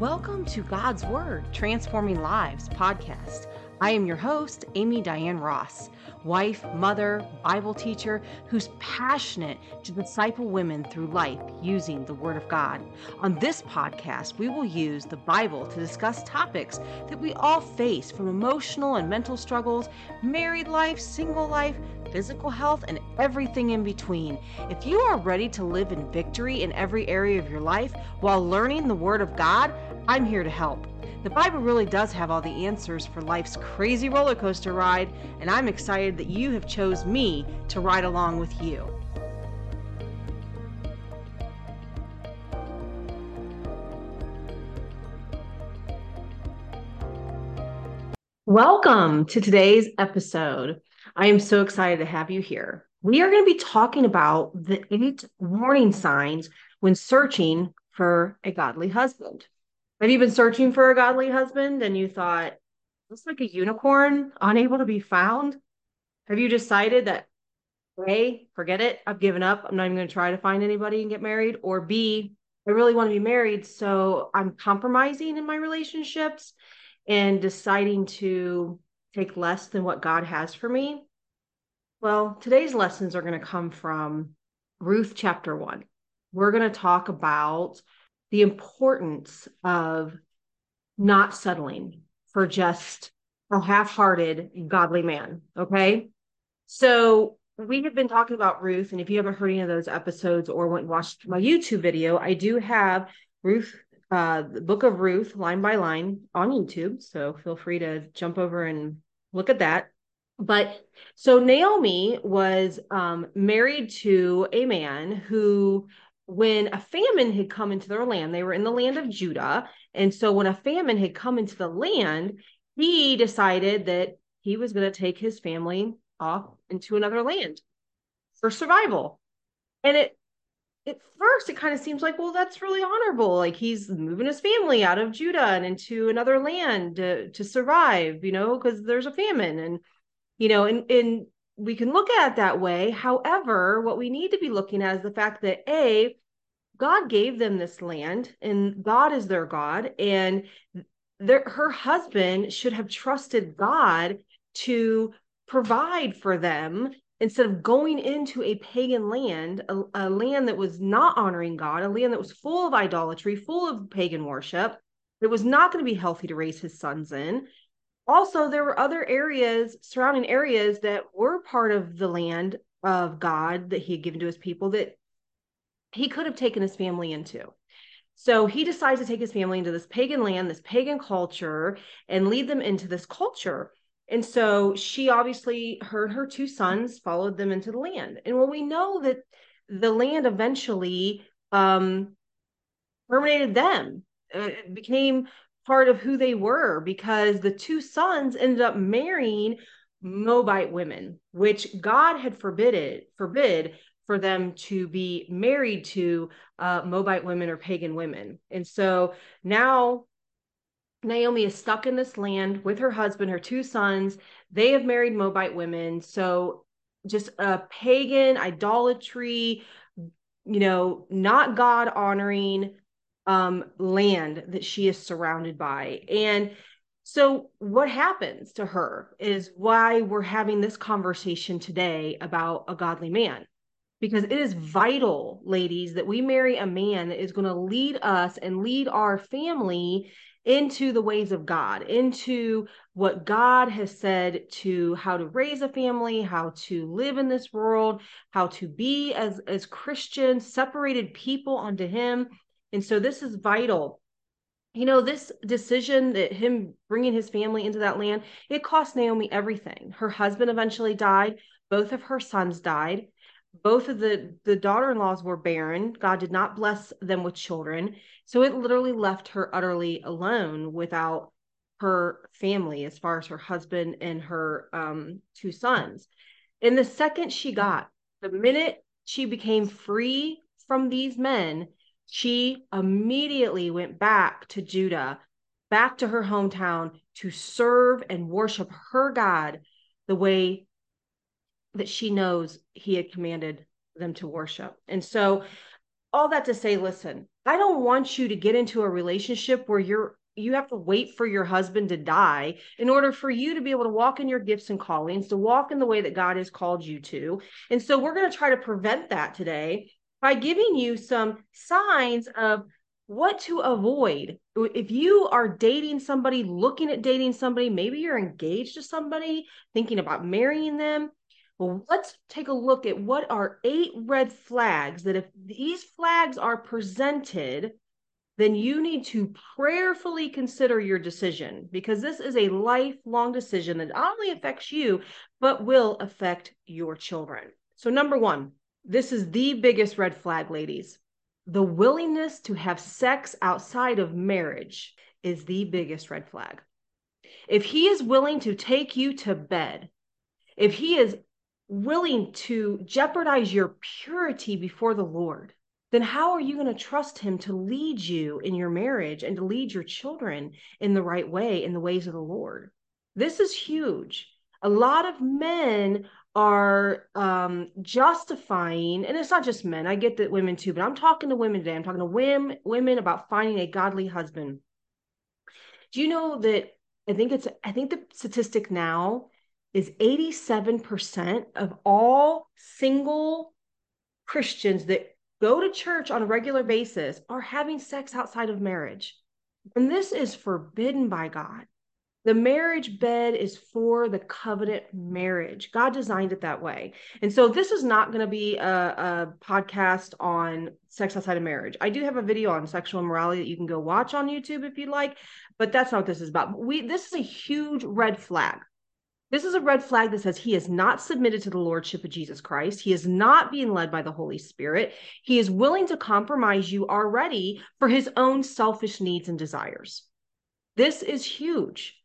Welcome to God's Word Transforming Lives podcast. I am your host, Amy Diane Ross, wife, mother, Bible teacher who's passionate to disciple women through life using the Word of God. On this podcast, we will use the Bible to discuss topics that we all face from emotional and mental struggles, married life, single life, physical health, and everything in between. If you are ready to live in victory in every area of your life while learning the Word of God, I'm here to help. The Bible really does have all the answers for life's crazy roller coaster ride, and I'm excited that you have chose me to ride along with you. Welcome to today's episode. I am so excited to have you here. We are going to be talking about the eight warning signs when searching for a godly husband. Have you been searching for a godly husband and you thought, looks like a unicorn, unable to be found? Have you decided that A, forget it, I've given up, I'm not even going to try to find anybody and get married? Or B, I really want to be married, so I'm compromising in my relationships and deciding to take less than what God has for me? Well, today's lessons are going to come from Ruth chapter one. We're going to talk about the importance of not settling for just a half-hearted godly man okay? So we have been talking about ruth and if you haven't heard any of those episodes or went and watched my youtube video i do have ruth uh the book of ruth line by line on youtube so feel free to jump over and look at that. But so naomi was um married to a man who when a famine had come into their land, they were in the land of Judah. And so when a famine had come into the land, he decided that he was going to take his family off into another land for survival. And it, at first, it kind of seems like, well, that's really honorable. Like he's moving his family out of Judah and into another land to, to survive, you know, because there's a famine. And, you know, and, and we can look at it that way. However, what we need to be looking at is the fact that A, God gave them this land and God is their God. And their, her husband should have trusted God to provide for them instead of going into a pagan land, a, a, land that was not honoring God, a land that was full of idolatry, full of pagan worship, it was not going to be healthy to raise his sons in. Also, there were other areas, surrounding areas that were part of the land of God that he had given to his people that he could have taken his family into. So he decides to take his family into this pagan land, this pagan culture, and lead them into this culture. And so she obviously, her her two sons followed them into the land. And when we know that the land eventually um, terminated them, uh, it became part of who they were because the two sons ended up marrying Moabite women, which God had forbidden, forbid for them to be married to uh, Moabite women or pagan women. And so now Naomi is stuck in this land with her husband, her two sons. They have married Moabite women. So just a pagan idolatry, you know, not God honoring um, land that she is surrounded by. And so, what happens to her is why we're having this conversation today about a godly man because it is vital, ladies, that we marry a man that is going to lead us and lead our family into the ways of God, into what God has said to how to raise a family, how to live in this world, how to be as as Christian separated people unto him. And so this is vital. You know, this decision that him bringing his family into that land, it cost Naomi everything. Her husband eventually died, both of her sons died both of the the daughter-in-laws were barren. God did not bless them with children. So it literally left her utterly alone without her family as far as her husband and her um, two sons. And the second she got the minute she became free from these men she immediately went back to judah back to her hometown to serve and worship her god the way that she knows he had commanded them to worship. And so, all that to say, listen, I don't want you to get into a relationship where you're you have to wait for your husband to die in order for you to be able to walk in your gifts and callings, to walk in the way that God has called you to. And so we're going to try to prevent that today by giving you some signs of what to avoid. If you are dating somebody, looking at dating somebody, maybe you're engaged to somebody, thinking about marrying them. Well, let's take a look at what are eight red flags that if these flags are presented, then you need to prayerfully consider your decision because this is a lifelong decision that not only affects you, but will affect your children. So, number one, this is the biggest red flag, ladies the willingness to have sex outside of marriage is the biggest red flag. If he is willing to take you to bed, if he is willing to jeopardize your purity before the Lord, then how are you going to trust him to lead you in your marriage and to lead your children in the right way, in the ways of the Lord? This is huge. A lot of men are um, justifying, and it's not just men. I get that women too, but I'm talking to women today. I'm talking to women, women about finding a godly husband. Do you know that? I think it's. I think the statistic now is 87% of all single Christians that go to church on a regular basis are having sex outside of marriage. And this is forbidden by God. The marriage bed is for the covenant marriage. God designed it that way. And so this is not going to be a, a, podcast on sex outside of marriage. I do have a video on sexual immorality that you can go watch on YouTube if you'd like, but that's not what this is about. We this is a huge red flag. This is a red flag that says he is not submitted to the lordship of Jesus Christ. He is not being led by the Holy Spirit. He is willing to compromise you already for his own selfish needs and desires. This is huge.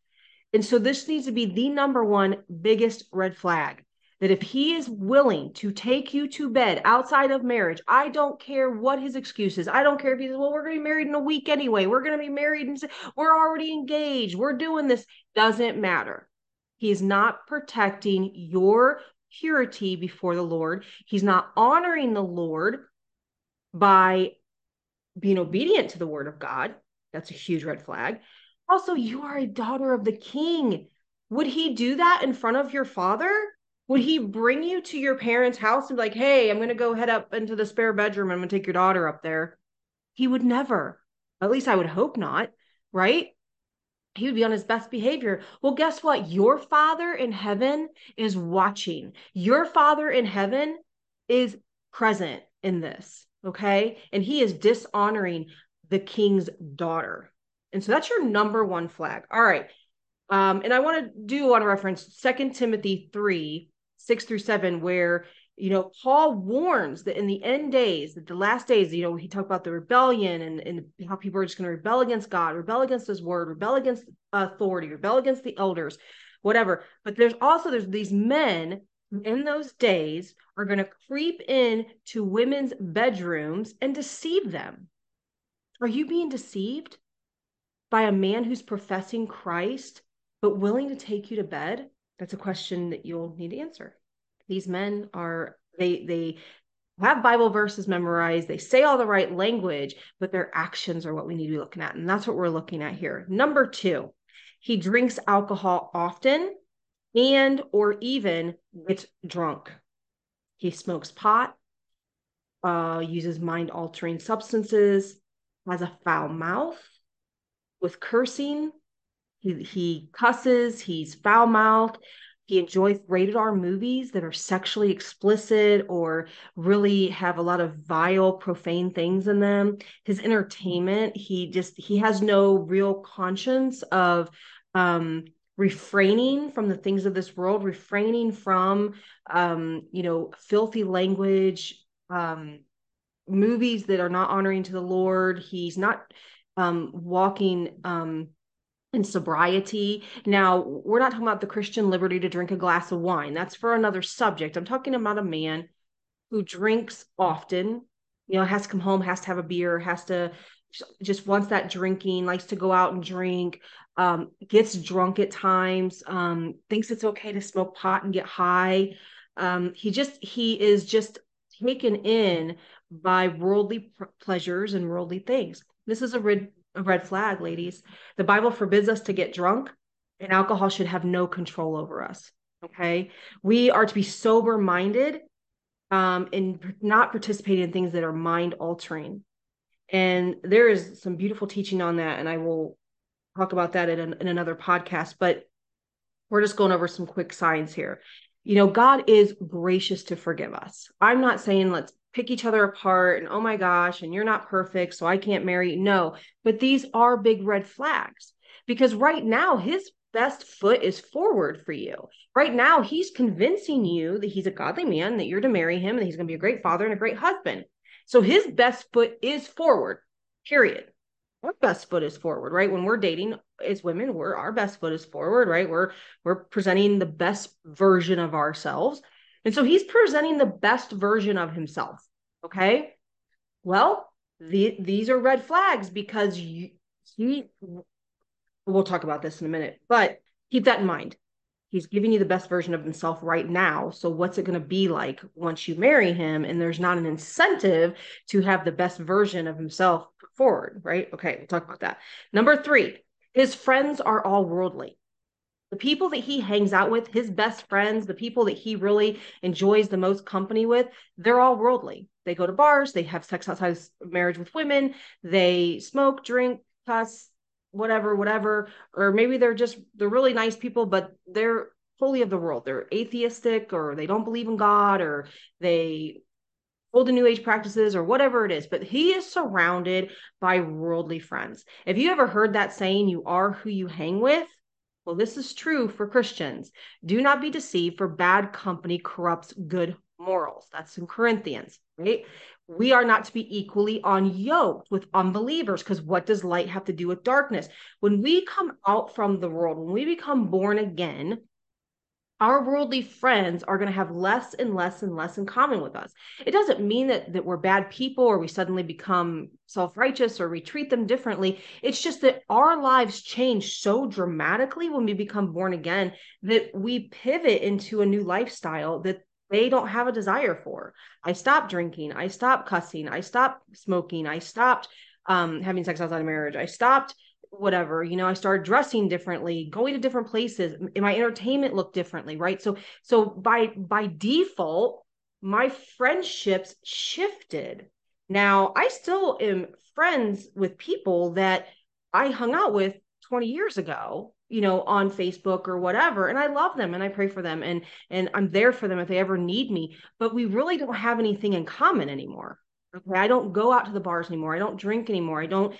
And so this needs to be the number one biggest red flag that if he is willing to take you to bed outside of marriage, I don't care what his excuse is. I don't care if he says, well, we're going to be married in a week anyway. We're going to be married and we're already engaged. We're doing this. Doesn't matter. He is not protecting your purity before the Lord. He's not honoring the Lord by being obedient to the word of God. That's a huge red flag. Also, you are a daughter of the king. Would he do that in front of your father? Would he bring you to your parents' house and be like, hey, I'm going to go head up into the spare bedroom. I'm going to take your daughter up there? He would never. At least I would hope not, right? He would be on his best behavior. Well, guess what? Your father in heaven is watching. Your father in heaven is present in this, okay? And he is dishonoring the king's daughter. And so that's your number one flag. All right. Um, and I want to do want to reference Second Timothy 3, 6 through 7, where you know, Paul warns that in the end days, that the last days, you know, he talked about the rebellion and, and how people are just going to rebel against God, rebel against his word, rebel against authority, rebel against the elders, whatever. But there's also there's these men in those days are going to creep in to women's bedrooms and deceive them. Are you being deceived? by a man who's professing Christ, but willing to take you to bed? That's a question that you'll need to answer. These men are, they, they, have Bible verses memorized, they say all the right language, but their actions are what we need to be looking at. And that's what we're looking at here. Number two, he drinks alcohol often and or even gets drunk. He smokes pot, uh, uses mind altering substances, has a foul mouth, with cursing. He, he cusses, he's foul mouthed. He enjoys rated R movies that are sexually explicit or really have a lot of vile, profane things in them. His entertainment, he just he has no real conscience of um, refraining from the things of this world, refraining from um, you know filthy language, um, movies that are not honoring to the Lord. He's not um, walking um, in sobriety. Now, we're not talking about the Christian liberty to drink a glass of wine. That's for another subject. I'm talking about a man who drinks often, you know, has to come home, has to have a beer, has to just wants that drinking, likes to go out and drink, um, gets drunk at times, um, thinks it's okay to smoke pot and get high. Um, he just, he is just taken in by worldly pleasures and worldly things. This is a a red flag, ladies. The Bible forbids us to get drunk, and alcohol should have no control over us. Okay. We are to be sober minded um, and not participate in things that are mind altering. And there is some beautiful teaching on that, and I will talk about that in, an, in another podcast. But we're just going over some quick signs here. You know, God is gracious to forgive us. I'm not saying let's pick each other apart and oh my gosh, and you're not perfect, so I can't marry. No, but these are big red flags because right now his best foot is forward for you. Right now, he's convincing you that he's a godly man, that you're to marry him, and he's going to be a great father and a great husband. So his best foot is forward, period. Our best foot is forward, right? When we're dating as women, we're our best foot is forward, right? We're we're presenting the best version of ourselves. And so he's presenting the best version of himself. Okay. Well, the, these are red flags because you, he we'll talk about this in a minute, but keep that in mind. He's giving you the best version of himself right now. So, what's it going to be like once you marry him? And there's not an incentive to have the best version of himself forward, right? Okay, we'll talk about that. Number three, his friends are all worldly. The people that he hangs out with, his best friends, the people that he really enjoys the most company with, they're all worldly. They go to bars, they have sex outside of marriage with women, they smoke, drink, cuss, whatever, whatever, or maybe they're just they're really nice people, but they're fully of the world. They're atheistic or they don't believe in God or they hold the new age practices or whatever it is. But he is surrounded by worldly friends. If you ever heard that saying, you are who you hang with, well, this is true for Christians. Do not be deceived, for bad company corrupts good morals. That's in Corinthians, right? We are not to be equally unyoked with unbelievers because what does light have to do with darkness? When we come out from the world, when we become born again, our worldly friends are going to have less and less and less in common with us. It doesn't mean that, that we're bad people or we suddenly become self righteous or we treat them differently. It's just that our lives change so dramatically when we become born again that we pivot into a new lifestyle that they don't have a desire for. I stopped drinking. I stopped cussing. I stopped smoking. I stopped um, having sex outside of marriage. I stopped whatever you know i started dressing differently going to different places my entertainment looked differently right? So so by by default my friendships shifted. Now i still am friends with people that i hung out with 20 years ago you know on facebook or whatever and i love them and i pray for them and and i'm there for them if they ever need me but we really don't have anything in common anymore okay? I don't go out to the bars anymore i don't drink anymore i don't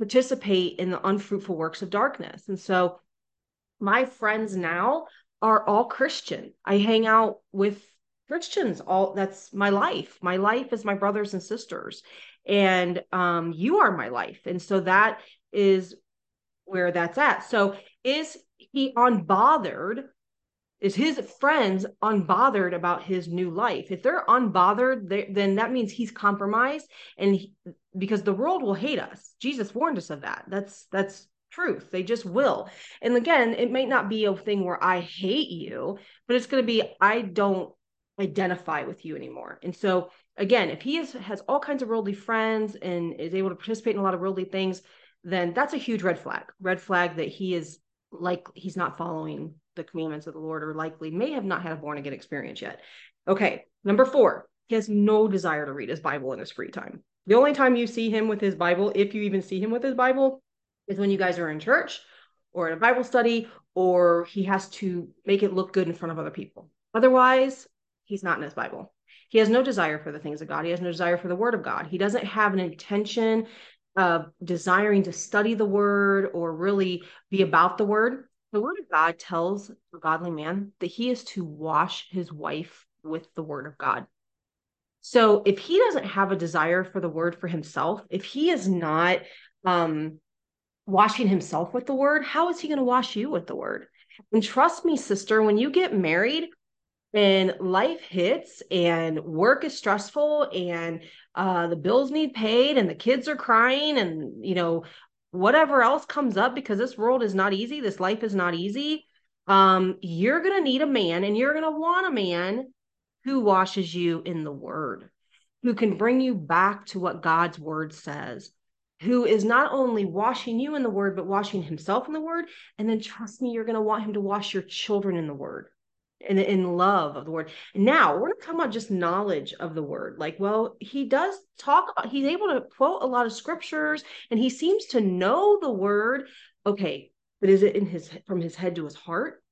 participate in the unfruitful works of darkness and so my friends now are all christian i hang out with christians all that's my life my life is my brothers and sisters and um you are my life and so that is where that's at. So is he unbothered? Is his friends unbothered about his new life? If they're unbothered, they, then that means he's compromised, and he, because the world will hate us. Jesus warned us of that. That's that's truth. They just will. And again, it might not be a thing where I hate you, but it's going to be I don't identify with you anymore. And so again, if he is, has all kinds of worldly friends and is able to participate in a lot of worldly things, then that's a huge red flag. Red flag that he is like he's not following the commandments of the Lord or likely may have not had a born again experience yet. Okay, number 4. He has no desire to read his Bible in his free time. The only time you see him with his Bible, if you even see him with his Bible, is when you guys are in church or in a Bible study or he has to make it look good in front of other people. Otherwise, he's not in his Bible. He has no desire for the things of God. He has no desire for the word of God. He doesn't have an intention of desiring to study the word or really be about the word, the word of God tells a godly man that he is to wash his wife with the word of God. So if he doesn't have a desire for the word for himself, if he is not um, washing himself with the word, how is he going to wash you with the word? And trust me, sister, when you get married, and life hits and work is stressful and uh, the bills need paid and the kids are crying and you know whatever else comes up because this world is not easy this life is not easy um, you're going to need a man and you're going to want a man who washes you in the word who can bring you back to what God's word says, who is not only washing you in the word, but washing himself in the word. And then trust me, you're going to want him to wash your children in the word and in love of the word. Now we're talking about just knowledge of the word. Like, well, he does talk about, he's able to quote a lot of scriptures and he seems to know the word. Okay, but is it in his from his head to his heart?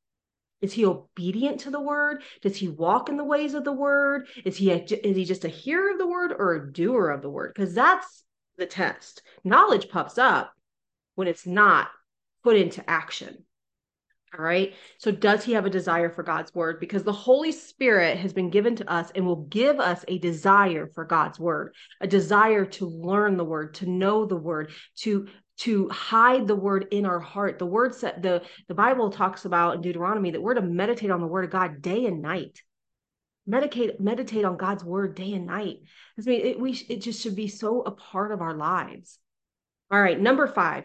Is he obedient to the word? Does he walk in the ways of the word? Is he a, is he just a hearer of the word or a doer of the word? Because that's the test. Knowledge pops up when it's not put into action. All right. So, does he have a desire for God's word? Because the Holy Spirit has been given to us and will give us a desire for God's word, a desire to learn the word, to know the word, to to hide the word in our heart. The word set the the Bible talks about in Deuteronomy that we're to meditate on the word of God day and night. Meditate meditate on God's word day and night. I mean, it, we it just should be so a part of our lives. All right, number five.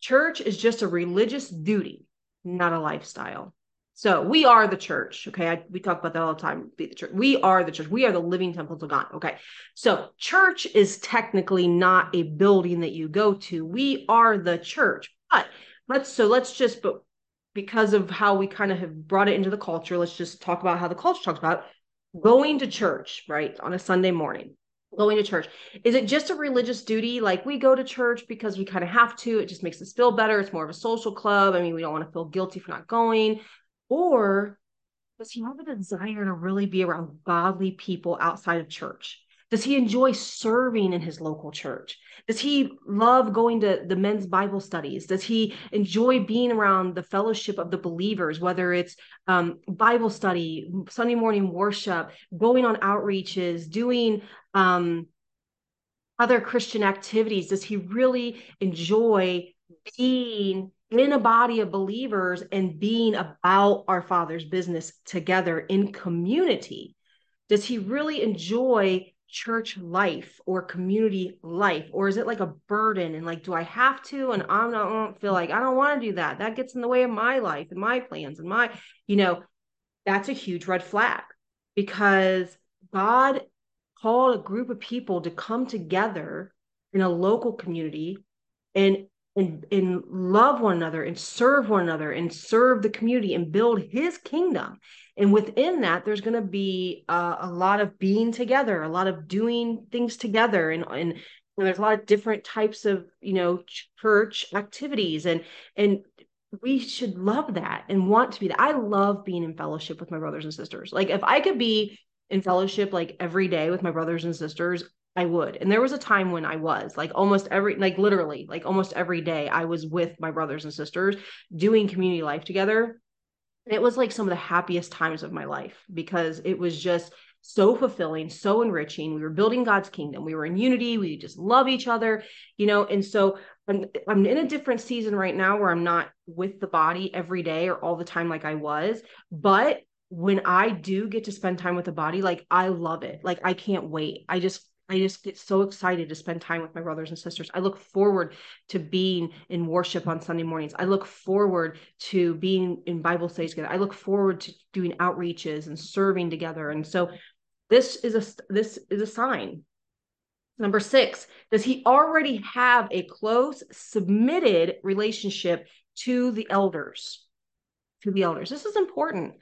Church is just a religious duty, not a lifestyle. So we are the church. Okay. I, we talk about that all the time. Be the church. We are the church. We are the living temples of God. Okay. So church is technically not a building that you go to. We are the church. But let's so let's just but because of how we kind of have brought it into the culture, let's just talk about how the culture talks about going to church, right? On a Sunday morning. Going to church. Is it just a religious duty? Like we go to church because we kind of have to. It just makes us feel better. It's more of a social club. I mean, we don't want to feel guilty for not going or does he have a desire to really be around godly people outside of church? Does he enjoy serving in his local church? Does he love going to the men's Bible studies? Does he enjoy being around the fellowship of the believers, whether it's um, Bible study, Sunday morning worship, going on outreaches, doing um, other Christian activities? Does he really enjoy being in a body of believers and being about our Father's business together in community? Does he really enjoy church life or community life? Or is it like a burden and like, do I have to? And I'm not, I don't feel like I don't want to do that. That gets in the way of my life and my plans and my, you know, that's a huge red flag because God called a group of people to come together in a local community and and, and love one another and serve one another and serve the community and build his kingdom. And within that, there's going to be uh, a lot of being together, a lot of doing things together. And, and, and there's a lot of different types of, you know, church activities. And, and we should love that and want to be that. I love being in fellowship with my brothers and sisters. Like if I could be in fellowship like every day with my brothers and sisters, I would. And there was a time when I was like almost every, like literally, like almost every day, I was with my brothers and sisters doing community life together. It was like some of the happiest times of my life because it was just so fulfilling, so enriching. We were building God's kingdom. We were in unity. We just love each other, you know. And so I'm, I'm in a different season right now where I'm not with the body every day or all the time like I was. But when I do get to spend time with the body, like I love it. Like I can't wait. I just I just get so excited to spend time with my brothers and sisters. I look forward to being in worship on Sunday mornings. I look forward to being in Bible studies together. I look forward to doing outreaches and serving together. And so this is a this is a sign. Number 6, does he already have a close submitted relationship to the elders? To the elders. This is important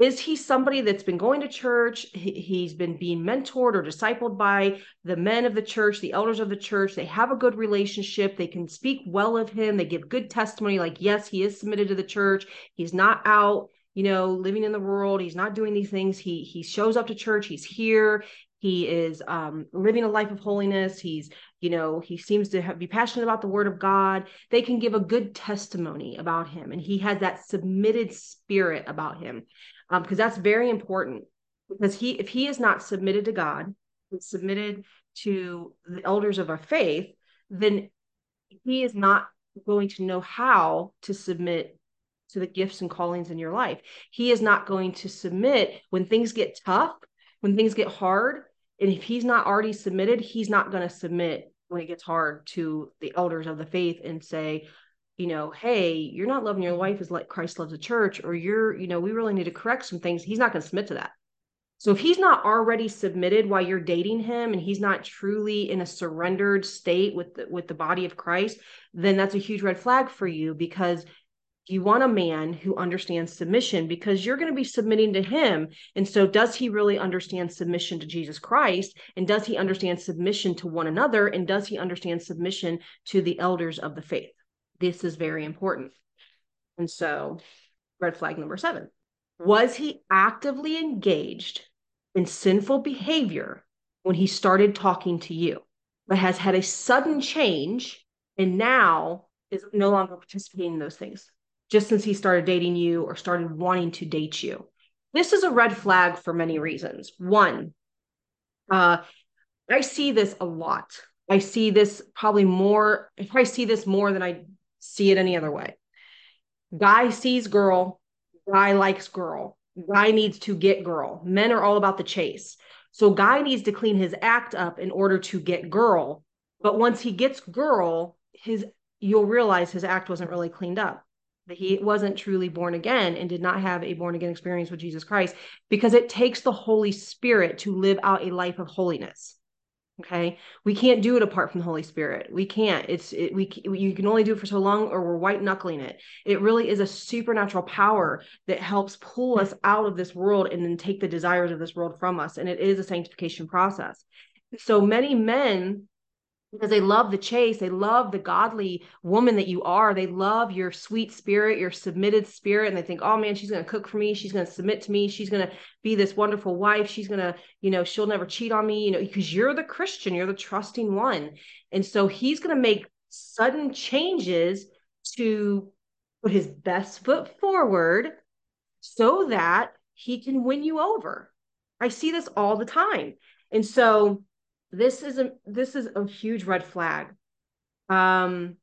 is he somebody that's been going to church? He, has been being mentored or discipled by the men of the church the elders of the church. They have a good relationship. They can speak well of him. They give good testimony like yes he is submitted to the church. He's not out you know living in the world. He's not doing these things. He he shows up to church. He's here. He is um, living a life of holiness. He's you know he seems to have, be passionate about the word of god. They can give a good testimony about him and he has that submitted spirit about him because um, that's very important because he if he is not submitted to god submitted to the elders of our faith then he is not going to know how to submit to the gifts and callings in your life. He is not going to submit when things get tough when things get hard and if he's not already submitted he's not going to submit when it gets hard to the elders of the faith and say you know, hey, you're not loving your mm-hmm. wife as like Christ loves the church, or you're, you know, we really need to correct some things. He's not going to submit to that. So if he's not already submitted while you're dating him and he's not truly in a surrendered state with the, with the body of Christ, then that's a huge red flag for you because you want a man who understands submission because you're going to be submitting to him. And so does he really understand submission to Jesus Christ and does he understand submission to one another and does he understand submission to the elders of the faith? This is very important. And so red flag number 7. Was he actively engaged in sinful behavior when he started talking to you, but has had a sudden change and now is no longer participating in those things just since he started dating you or started wanting to date you. This is a red flag for many reasons. One, uh, I see this a lot. I see this probably more, I see this more than I see it any other way. Guy sees girl, guy likes girl, guy needs to get girl. Men are all about the chase. So guy needs to clean his act up in order to get girl. But once he gets girl, his you'll realize his act wasn't really cleaned up. That he wasn't truly born again and did not have a born again experience with Jesus Christ because it takes the Holy Spirit to live out a life of holiness. Okay, we can't do it apart from the Holy Spirit. We can't. It's it, we you can only do it for so long, or we're white knuckling it. It really is a supernatural power that helps pull us out of this world and then take the desires of this world from us. And it is a sanctification process. So many men because they love the chase. They love the godly woman that you are. They love your sweet spirit, your submitted spirit. And they think, oh man, she's going to cook for me. She's going to submit to me. She's going to be this wonderful wife. She's going to, you know, she'll never cheat on me, you know, because you're the Christian, you're the trusting one. And so he's going to make sudden changes to put his best foot forward so that he can win you over. I see this all the time. And so, this is a this is a huge red flag. Um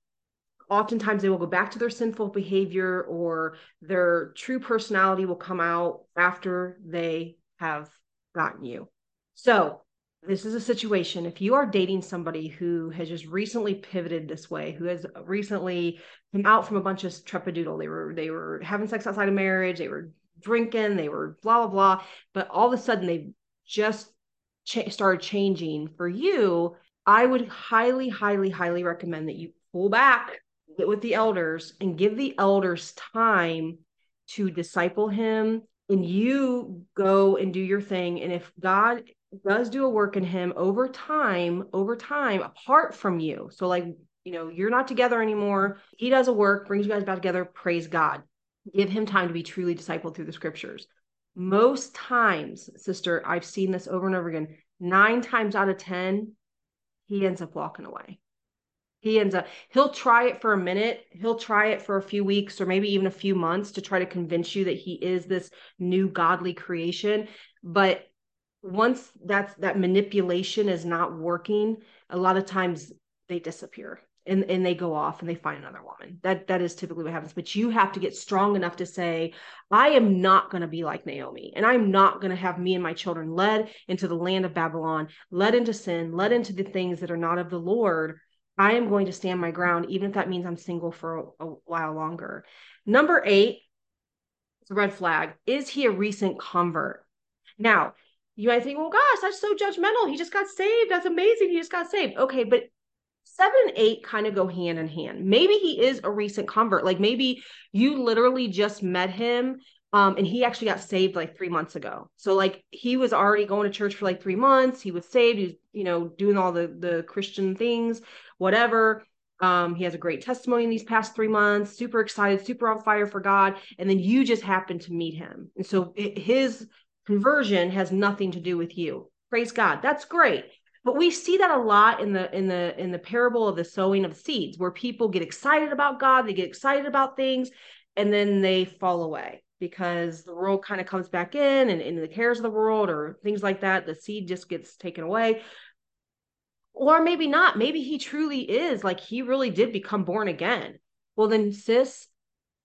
oftentimes they will go back to their sinful behavior or their true personality will come out after they have gotten you. So this is a situation if you are dating somebody who has just recently pivoted this way who has recently come out from a bunch of trepidoodle they were they were having sex outside of marriage they were drinking they were blah blah blah but all of a sudden they just cha- started changing for you, I would highly, highly, highly recommend that you pull back, get with the elders, and give the elders time to disciple him. And you go and do your thing. And if God does do a work in him over time, over time, apart from you, so like, you know, you're not together anymore, he does a work, brings you guys back together, praise God. Give him time to be truly discipled through the scriptures most times, sister, I've seen this over and over again. Nine times out of 10, he ends up walking away. He ends up, he'll try it for a minute, he'll try it for a few weeks or maybe even a few months to try to convince you that he is this new godly creation. But once that's that manipulation is not working, a lot of times they disappear and, and they go off and they find another woman. That that is typically what happens. But you have to get strong enough to say, I am not going to be like Naomi, and I'm not going to have me and my children led into the land of Babylon, led into sin, led into the things that are not of the Lord. I am going to stand my ground, even if that means I'm single for a, a while longer. Number eight, it's a red flag. Is he a recent convert? Now, you might think, well, gosh, that's so judgmental. He just got saved. That's amazing. He just got saved. Okay, but seven and eight kind of go hand in hand. Maybe he is a recent convert. Like maybe you literally just met him um, and he actually got saved like three months ago. So like he was already going to church for like three months. He was saved. He was, you know, doing all the the Christian things, whatever. Um, he has a great testimony in these past three months, super excited, super on fire for God. And then you just happened to meet him. And so it, his conversion has nothing to do with you. Praise God. That's great but we see that a lot in the in the in the parable of the sowing of seeds where people get excited about god they get excited about things and then they fall away because the world kind of comes back in and in the cares of the world or things like that the seed just gets taken away. Or maybe not maybe he truly is like he really did become born again. Well then sis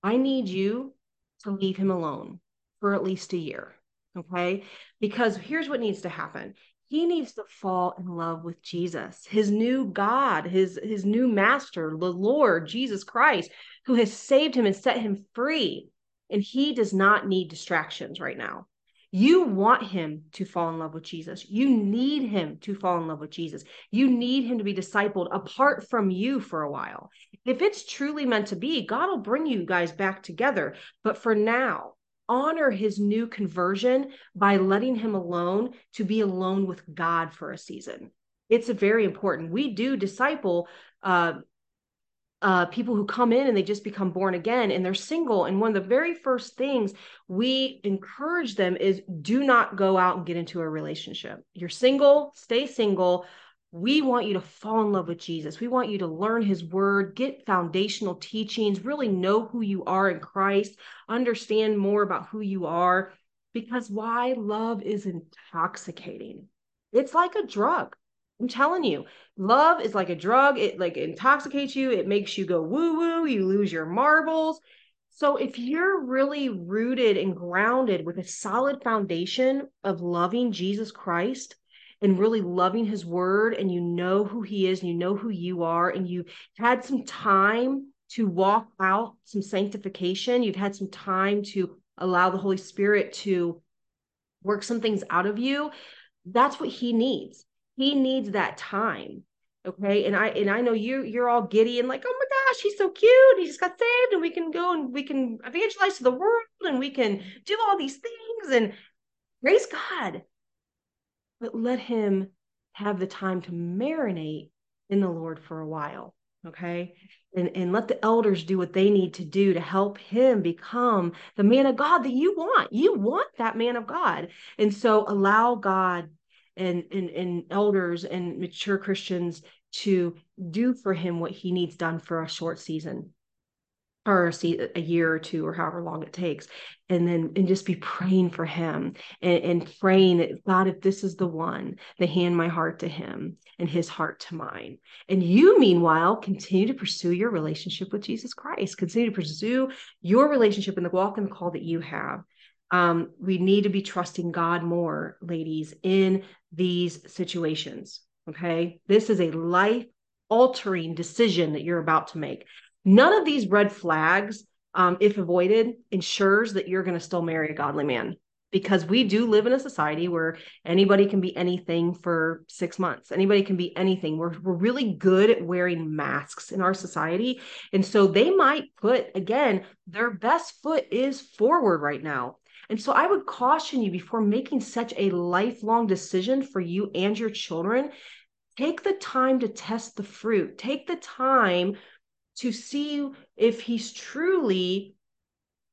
i need you to leave him alone for at least a year okay? Because here's what needs to happen he needs to fall in love with Jesus, his new God, his his new master, the Lord Jesus Christ, who has saved him and set him free. And he does not need distractions right now. You want him to fall in love with Jesus. You need him to fall in love with Jesus. You need him to be discipled apart from you for a while. If it's truly meant to be, God will bring you guys back together. But for now, honor his new conversion by letting him alone to be alone with God for a season. It's very important. We do disciple uh, uh, people who come in and they just become born again and they're single. And one of the very first things we encourage them is do not go out and get into a relationship. You're single, stay single. We want you to fall in love with Jesus. We want you to learn his word, get foundational teachings, really know who you are in Christ, understand more about who you are. Because why? Love is intoxicating. It's like a drug. I'm telling you, love is like a drug. It like intoxicates you. It makes you go woo woo. You lose your marbles. So if you're really rooted and grounded with a solid foundation of loving Jesus Christ and really loving his word and you know who he is and you know who you are and you had some time to walk out some sanctification, you've had some time to allow the Holy Spirit to work some things out of you, that's what he needs. He needs that time okay? And i and i know you you're all giddy and like oh my gosh he's so cute. He just got saved and we can go and we can evangelize to the world and we can do all these things. And praise god but let him have the time to marinate in the lord for a while okay? And and let the elders do what they need to do to help him become the man of god that you want. You want that man of god. And so allow god and, and, and elders and mature Christians to do for him what he needs done for a short season or see a year or two or however long it takes and then and just be praying for him and, and praying that god if this is the one they hand my heart to him and his heart to mine and you meanwhile continue to pursue your relationship with jesus christ continue to pursue your relationship in the walk and the call that you have um, we need to be trusting God more, ladies, in these situations. Okay. This is a life altering decision that you're about to make. None of these red flags, um, if avoided, ensures that you're going to still marry a godly man because we do live in a society where anybody can be anything for six months. Anybody can be anything. We're, we're really good at wearing masks in our society. And so they might put, again, their best foot is forward right now. And so I would caution you before making such a lifelong decision for you and your children, take the time to test the fruit. Take the time to see if he's truly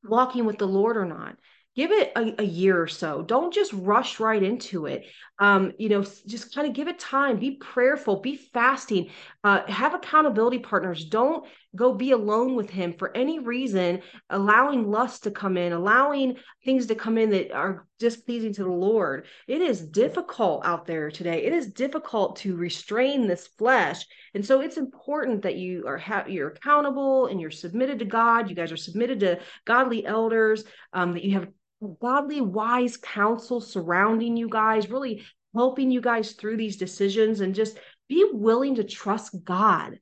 walking with the Lord or not. Give it a, a, year or so. Don't just rush right into it. Um, you know just kind of give it time. Be prayerful. Be fasting. Uh, have accountability partners. Don't go be alone with him for any reason allowing lust to come in allowing things to come in that are displeasing to the lord. It is difficult out there today. It is difficult to restrain this flesh. And so it's important that you are ha- you're accountable and you're submitted to god. You guys are submitted to godly elders um, that you have godly, wise counsel surrounding you guys, really helping you guys through these decisions, and just be willing to trust God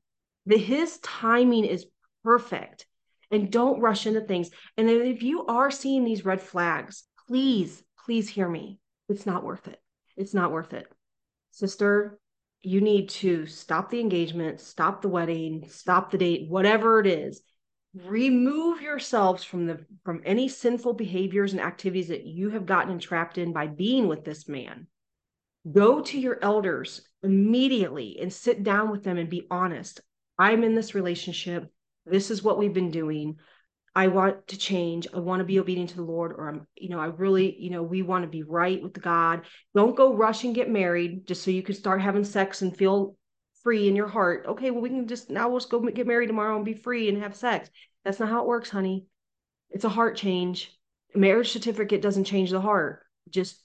that His timing is perfect and don't rush into things. And if you are seeing these red flags, please, please hear me. It's not worth it. It's not worth it. Sister, you need to stop the engagement, stop the wedding, stop the date, whatever it is, remove yourselves from the from any sinful behaviors and activities that you have gotten entrapped in by being with this man go to your elders immediately and sit down with them and be honest i'm in this relationship this is what we've been doing i want to change i want to be obedient to the lord or i'm you know i really you know we want to be right with god don't go rush and get married just so you can start having sex and feel free in your heart. Okay, well, we can just now we'll just go get married tomorrow and be free and have sex. That's not how it works, honey. It's a heart change. A marriage certificate doesn't change the heart. Just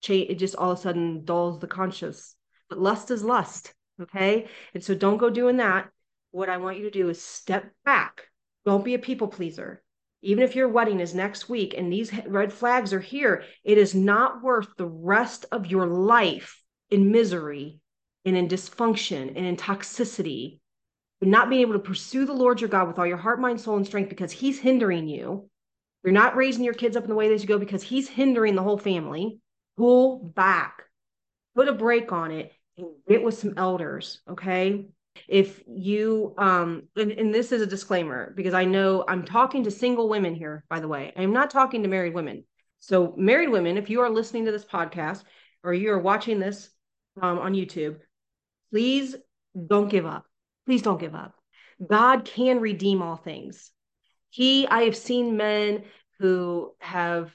change it just all of a sudden dulls the conscience. But lust is lust. Okay. And so don't go doing that. What I want you to do is step back. Don't be a people pleaser. Even if your wedding is next week and these red flags are here, it is not worth the rest of your life in misery and in dysfunction and in toxicity, but not being able to pursue the Lord your God with all your heart, mind, soul, and strength because He's hindering you, You're not raising your kids up in the way they should go because he's hindering the whole family. Pull back, put a break on it, and get with some elders. Okay. If you, um, and, and this is a disclaimer because I know I'm talking to single women here, by the way. I am not talking to married women. So, married women, if you are listening to this podcast or you are watching this um, on YouTube, please don't give up. Please don't give up. God can redeem all things. He, I have seen men who have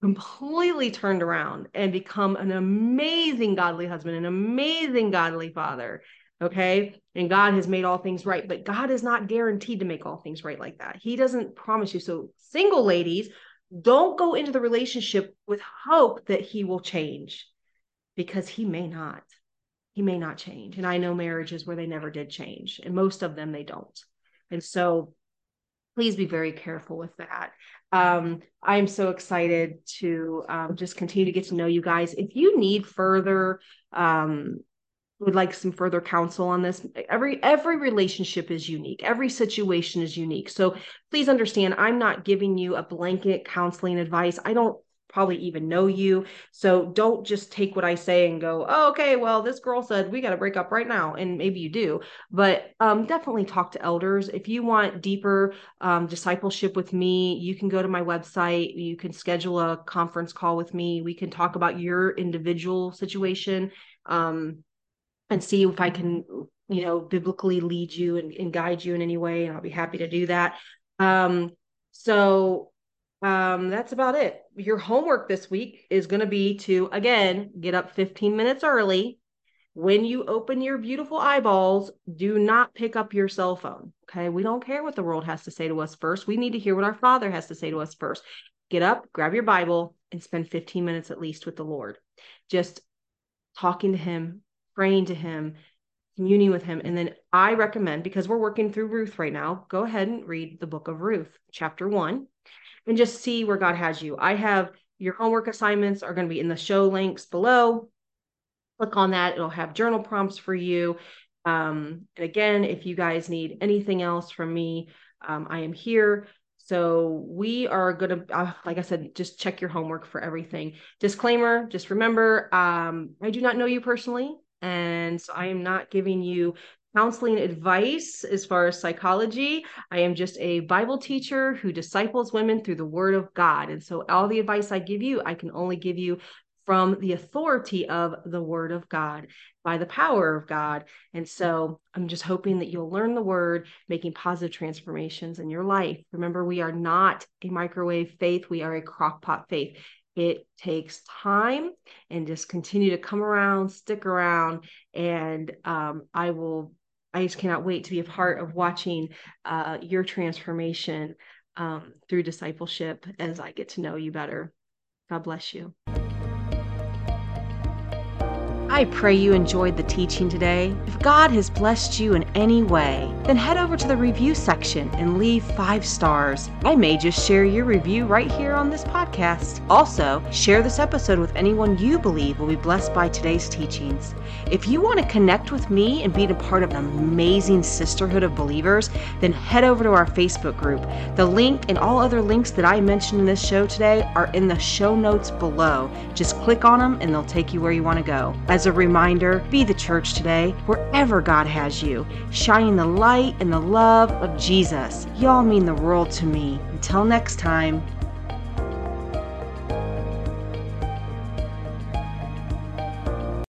completely turned around and become an amazing godly husband, an amazing godly father. Okay. And God has made all things right, but God is not guaranteed to make all things right like that. He doesn't promise you. So, single ladies, don't go into the relationship with hope that he will change because he may not. He may not change. And I know marriages where they never did change, and most of them they don't. And so, please be very careful with that. Um, I'm so excited to um, just continue to get to know you guys. If you need further, um, would like some further counsel on this, every every relationship is unique. Every situation is unique. So please understand, I'm not giving you a blanket counseling advice. I don't probably even know you. So don't just take what I say and go, oh, okay, well, this girl said we got to break up right now. And maybe you do, but um, definitely talk to elders. If you want deeper um, discipleship with me, you can go to my website. You can schedule a conference call with me. We can talk about your individual situation um, and see if I can, you know, biblically lead you and, and guide you in any way. And I'll be happy to do that. Um, so um, that's about it. Your homework this week is going to be to, again, get up 15 minutes early. When you open your beautiful eyeballs, do not pick up your cell phone. Okay. We don't care what the world has to say to us first. We need to hear what our Father has to say to us first. Get up, grab your Bible, and spend 15 minutes at least with the Lord. Just talking to Him, praying to Him, communing with Him. And then I recommend, because we're working through Ruth right now, go ahead and read the book of Ruth, chapter one and just see where God has you. I have your homework assignments are going to be in the show links below. Click on that, it'll have journal prompts for you. Um, and again, if you guys need anything else from me, um, I am here. So we are going to, uh, like I said, just check your homework for everything. Disclaimer just remember, um, I do not know you personally. And so I am not giving you counseling advice as far as psychology. I am just a Bible teacher who disciples women through the Word of God. And so, all the advice I give you, I can only give you from the authority of the Word of God by the power of God. And so, I'm just hoping that you'll learn the Word, making positive transformations in your life. Remember, we are not a microwave faith, we are a crockpot faith it takes time and just continue to come around stick around and um, i will I just cannot wait to be a part of watching uh, your transformation um, through discipleship as I get to know you better. God bless you. I pray you enjoyed the teaching today. If God has blessed you in any way, then head over to the review section and leave five stars. I may just share your review right here on this podcast. Also, share this episode with anyone you believe will be blessed by today's teachings. If you want to connect with me and be a part of an amazing sisterhood of believers, then head over to our Facebook group. The link and all other links that I mentioned in this show today are in the show notes below. Just click on them and they'll take you where you want to go. As a reminder, be the church today, wherever God has you, shining the light and the love of Jesus. Y'all mean the world to me. Until next time,